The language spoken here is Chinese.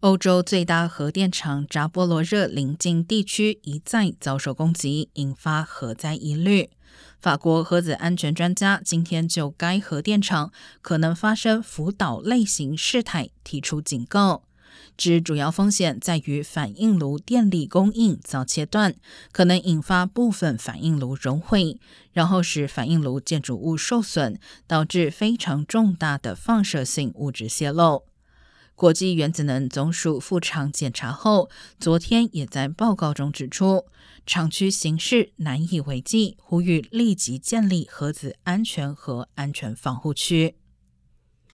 欧洲最大核电厂扎波罗热邻近地区一再遭受攻击，引发核灾疑虑。法国核子安全专家今天就该核电厂可能发生福岛类型事态提出警告，指主要风险在于反应炉电力供应遭切断，可能引发部分反应炉熔毁，然后使反应炉建筑物受损，导致非常重大的放射性物质泄漏。国际原子能总署副厂检查后，昨天也在报告中指出，厂区形势难以为继，呼吁立即建立核子安全和安全防护区。